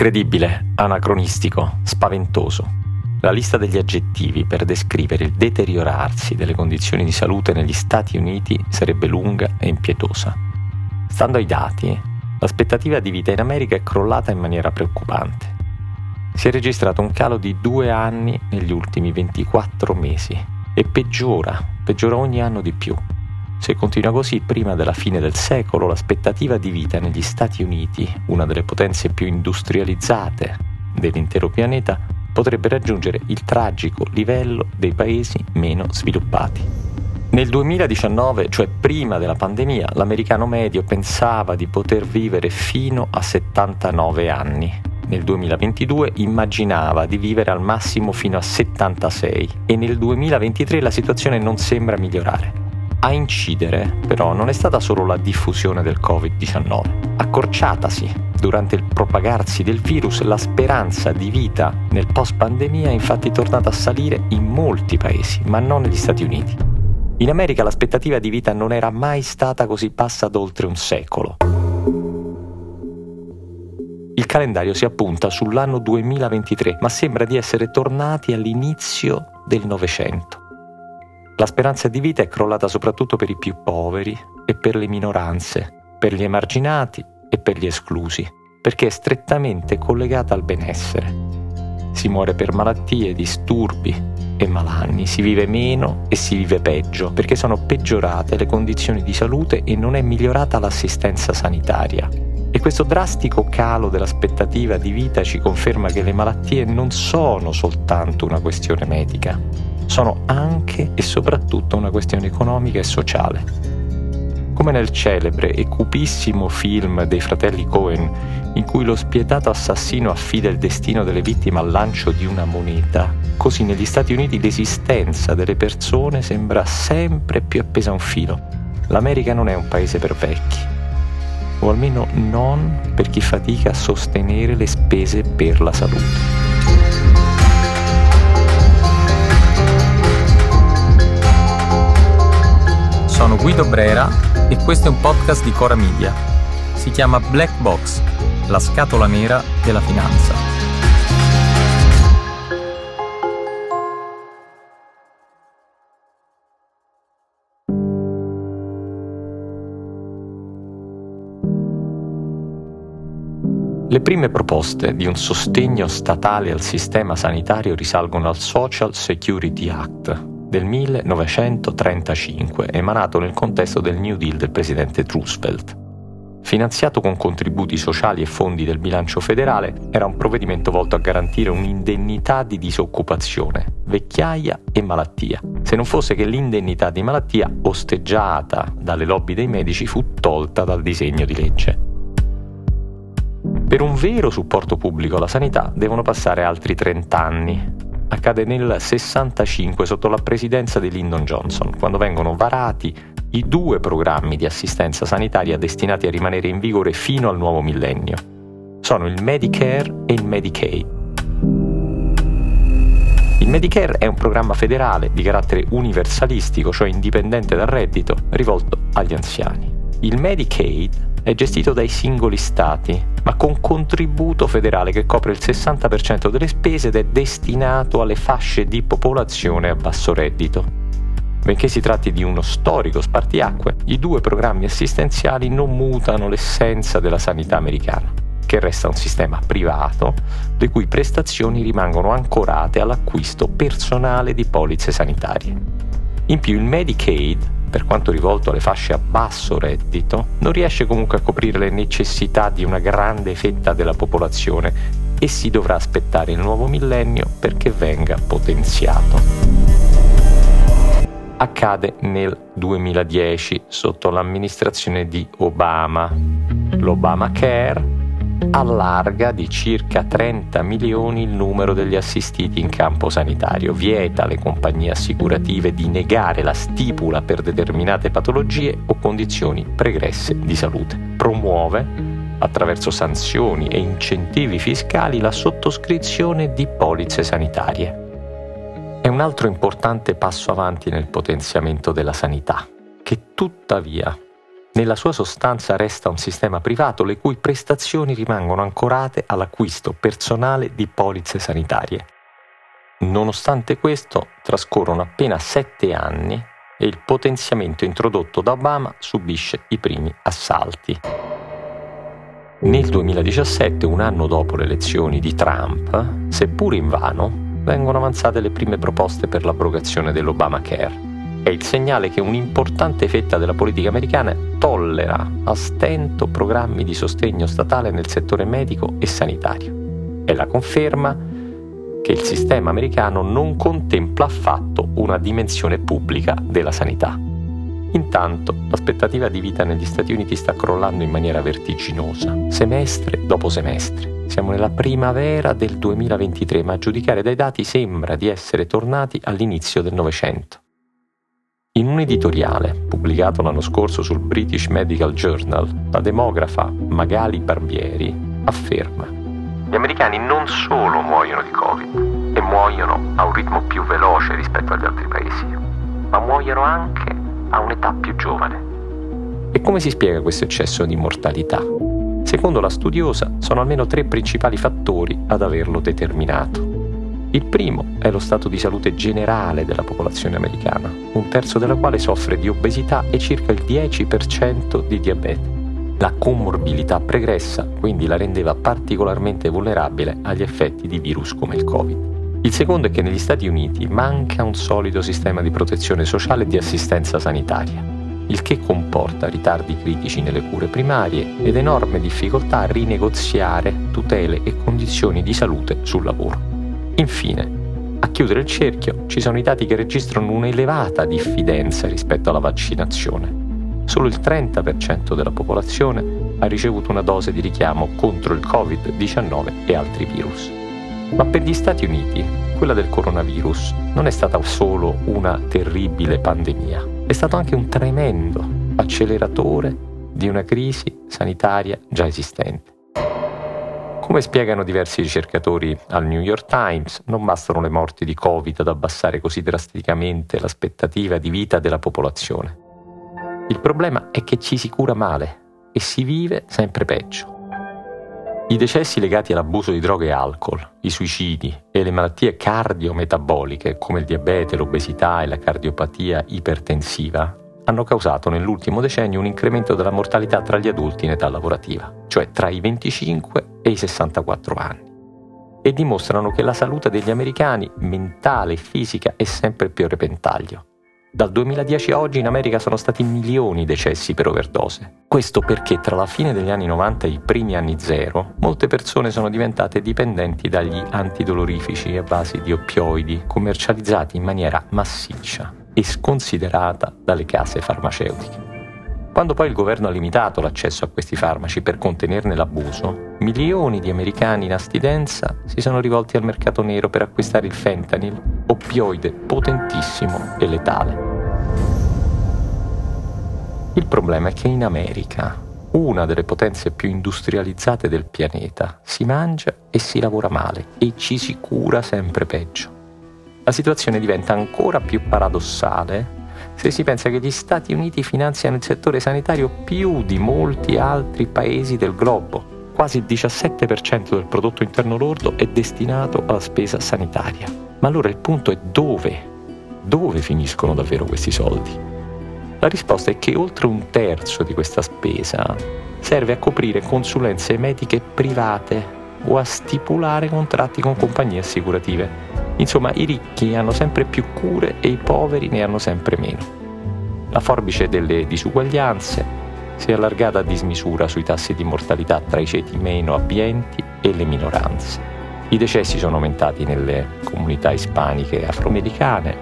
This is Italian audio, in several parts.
Incredibile, anacronistico, spaventoso. La lista degli aggettivi per descrivere il deteriorarsi delle condizioni di salute negli Stati Uniti sarebbe lunga e impietosa. Stando ai dati, l'aspettativa di vita in America è crollata in maniera preoccupante. Si è registrato un calo di due anni negli ultimi 24 mesi e peggiora, peggiora ogni anno di più. Se continua così, prima della fine del secolo l'aspettativa di vita negli Stati Uniti, una delle potenze più industrializzate dell'intero pianeta, potrebbe raggiungere il tragico livello dei paesi meno sviluppati. Nel 2019, cioè prima della pandemia, l'americano medio pensava di poter vivere fino a 79 anni. Nel 2022 immaginava di vivere al massimo fino a 76 e nel 2023 la situazione non sembra migliorare. A incidere, però, non è stata solo la diffusione del Covid-19. Accorciatasi durante il propagarsi del virus, la speranza di vita nel post-pandemia è infatti tornata a salire in molti paesi, ma non negli Stati Uniti. In America l'aspettativa di vita non era mai stata così bassa da oltre un secolo. Il calendario si appunta sull'anno 2023, ma sembra di essere tornati all'inizio del Novecento. La speranza di vita è crollata soprattutto per i più poveri e per le minoranze, per gli emarginati e per gli esclusi, perché è strettamente collegata al benessere. Si muore per malattie, disturbi e malanni, si vive meno e si vive peggio, perché sono peggiorate le condizioni di salute e non è migliorata l'assistenza sanitaria. E questo drastico calo dell'aspettativa di vita ci conferma che le malattie non sono soltanto una questione medica, sono anche e soprattutto una questione economica e sociale. Come nel celebre e cupissimo film dei fratelli Cohen, in cui lo spietato assassino affida il destino delle vittime al lancio di una moneta, così negli Stati Uniti l'esistenza delle persone sembra sempre più appesa a un filo. L'America non è un paese per vecchi, o almeno non per chi fatica a sostenere le spese per la salute. Sono Guido Brera e questo è un podcast di Cora Media. Si chiama Black Box, la scatola nera della finanza. Le prime proposte di un sostegno statale al sistema sanitario risalgono al Social Security Act, del 1935, emanato nel contesto del New Deal del presidente Roosevelt. Finanziato con contributi sociali e fondi del bilancio federale, era un provvedimento volto a garantire un'indennità di disoccupazione, vecchiaia e malattia. Se non fosse che l'indennità di malattia, osteggiata dalle lobby dei medici, fu tolta dal disegno di legge. Per un vero supporto pubblico alla sanità devono passare altri 30 anni, accade nel 65 sotto la presidenza di Lyndon Johnson, quando vengono varati i due programmi di assistenza sanitaria destinati a rimanere in vigore fino al nuovo millennio. Sono il Medicare e il Medicaid. Il Medicare è un programma federale di carattere universalistico, cioè indipendente dal reddito, rivolto agli anziani. Il Medicaid è gestito dai singoli stati, ma con contributo federale che copre il 60% delle spese ed è destinato alle fasce di popolazione a basso reddito. Benché si tratti di uno storico spartiacque, i due programmi assistenziali non mutano l'essenza della sanità americana, che resta un sistema privato, le cui prestazioni rimangono ancorate all'acquisto personale di polizze sanitarie. In più il Medicaid per quanto rivolto alle fasce a basso reddito, non riesce comunque a coprire le necessità di una grande fetta della popolazione e si dovrà aspettare il nuovo millennio perché venga potenziato. Accade nel 2010 sotto l'amministrazione di Obama. L'Obamacare allarga di circa 30 milioni il numero degli assistiti in campo sanitario, vieta alle compagnie assicurative di negare la stipula per determinate patologie o condizioni pregresse di salute, promuove attraverso sanzioni e incentivi fiscali la sottoscrizione di polizze sanitarie. È un altro importante passo avanti nel potenziamento della sanità, che tuttavia nella sua sostanza resta un sistema privato le cui prestazioni rimangono ancorate all'acquisto personale di polizze sanitarie. Nonostante questo, trascorrono appena sette anni e il potenziamento introdotto da Obama subisce i primi assalti. Nel 2017, un anno dopo le elezioni di Trump, seppur invano, vengono avanzate le prime proposte per l'abrogazione dell'Obamacare. È il segnale che un'importante fetta della politica americana tollera a stento programmi di sostegno statale nel settore medico e sanitario. È la conferma che il sistema americano non contempla affatto una dimensione pubblica della sanità. Intanto l'aspettativa di vita negli Stati Uniti sta crollando in maniera vertiginosa, semestre dopo semestre. Siamo nella primavera del 2023, ma a giudicare dai dati sembra di essere tornati all'inizio del Novecento. In un editoriale pubblicato l'anno scorso sul British Medical Journal, la demografa Magali Barbieri afferma gli americani non solo muoiono di Covid e muoiono a un ritmo più veloce rispetto agli altri paesi, ma muoiono anche a un'età più giovane. E come si spiega questo eccesso di mortalità? Secondo la studiosa sono almeno tre principali fattori ad averlo determinato. Il primo è lo stato di salute generale della popolazione americana, un terzo della quale soffre di obesità e circa il 10% di diabete. La comorbilità pregressa quindi la rendeva particolarmente vulnerabile agli effetti di virus come il Covid. Il secondo è che negli Stati Uniti manca un solido sistema di protezione sociale e di assistenza sanitaria, il che comporta ritardi critici nelle cure primarie ed enorme difficoltà a rinegoziare tutele e condizioni di salute sul lavoro. Infine, a chiudere il cerchio ci sono i dati che registrano un'elevata diffidenza rispetto alla vaccinazione. Solo il 30% della popolazione ha ricevuto una dose di richiamo contro il Covid-19 e altri virus. Ma per gli Stati Uniti quella del coronavirus non è stata solo una terribile pandemia, è stato anche un tremendo acceleratore di una crisi sanitaria già esistente. Come spiegano diversi ricercatori al New York Times, non bastano le morti di Covid ad abbassare così drasticamente l'aspettativa di vita della popolazione. Il problema è che ci si cura male e si vive sempre peggio. I decessi legati all'abuso di droghe e alcol, i suicidi e le malattie cardiometaboliche come il diabete, l'obesità e la cardiopatia ipertensiva hanno causato nell'ultimo decennio un incremento della mortalità tra gli adulti in età lavorativa, cioè tra i 25 e i 64 anni, e dimostrano che la salute degli americani, mentale e fisica, è sempre più a repentaglio. Dal 2010 a oggi in America sono stati milioni i decessi per overdose. Questo perché tra la fine degli anni 90 e i primi anni zero, molte persone sono diventate dipendenti dagli antidolorifici a base di oppioidi commercializzati in maniera massiccia e sconsiderata dalle case farmaceutiche. Quando poi il governo ha limitato l'accesso a questi farmaci per contenerne l'abuso, milioni di americani in astidenza si sono rivolti al mercato nero per acquistare il fentanyl, oppioide potentissimo e letale. Il problema è che in America, una delle potenze più industrializzate del pianeta, si mangia e si lavora male e ci si cura sempre peggio. La situazione diventa ancora più paradossale se si pensa che gli Stati Uniti finanziano il settore sanitario più di molti altri paesi del globo. Quasi il 17% del prodotto interno lordo è destinato alla spesa sanitaria. Ma allora il punto è dove? Dove finiscono davvero questi soldi? La risposta è che oltre un terzo di questa spesa serve a coprire consulenze mediche private o a stipulare contratti con compagnie assicurative. Insomma, i ricchi hanno sempre più cure e i poveri ne hanno sempre meno. La forbice delle disuguaglianze si è allargata a dismisura sui tassi di mortalità tra i ceti meno abbienti e le minoranze. I decessi sono aumentati nelle comunità ispaniche e afroamericane,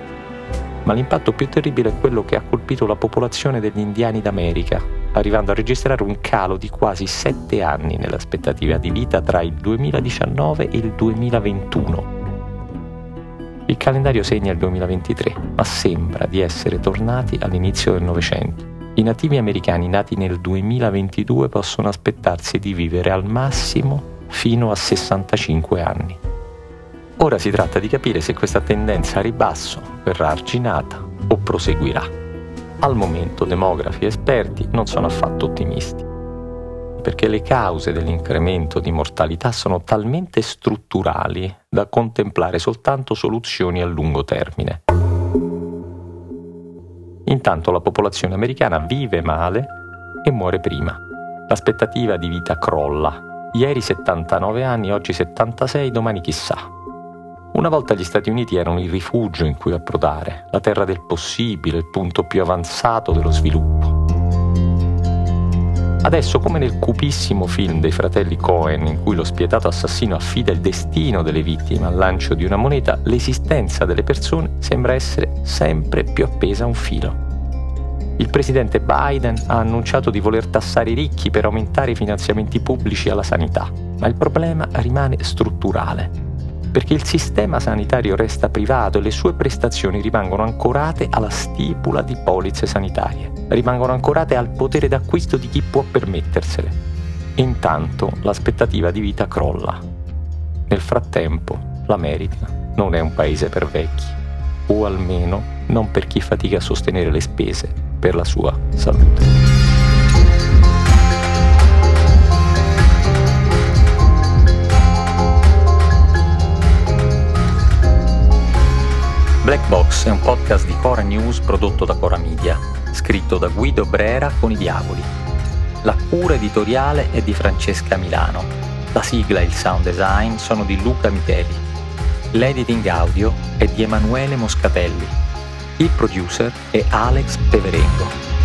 ma l'impatto più terribile è quello che ha colpito la popolazione degli indiani d'America, arrivando a registrare un calo di quasi sette anni nell'aspettativa di vita tra il 2019 e il 2021. Il calendario segna il 2023, ma sembra di essere tornati all'inizio del Novecento. I nativi americani nati nel 2022 possono aspettarsi di vivere al massimo fino a 65 anni. Ora si tratta di capire se questa tendenza a ribasso verrà arginata o proseguirà. al momento demografi e esperti non sono affatto ottimisti, perché le cause dell'incremento di mortalità sono talmente strutturali da contemplare soltanto soluzioni a lungo termine. Intanto la popolazione americana vive male e muore prima. L'aspettativa di vita crolla. Ieri 79 anni, oggi 76, domani chissà. Una volta gli Stati Uniti erano il rifugio in cui approdare, la terra del possibile, il punto più avanzato dello sviluppo. Adesso, come nel cupissimo film dei fratelli Cohen, in cui lo spietato assassino affida il destino delle vittime al lancio di una moneta, l'esistenza delle persone sembra essere sempre più appesa a un filo. Il presidente Biden ha annunciato di voler tassare i ricchi per aumentare i finanziamenti pubblici alla sanità, ma il problema rimane strutturale perché il sistema sanitario resta privato e le sue prestazioni rimangono ancorate alla stipula di polizze sanitarie, rimangono ancorate al potere d'acquisto di chi può permettersele. Intanto l'aspettativa di vita crolla. Nel frattempo l'America non è un paese per vecchi, o almeno non per chi fatica a sostenere le spese per la sua salute. Black Box è un podcast di Cora News prodotto da Cora Media, scritto da Guido Brera con i Diavoli. La cura editoriale è di Francesca Milano. La sigla e il sound design sono di Luca Micheli. L'editing audio è di Emanuele Moscatelli. Il producer è Alex Peverengo.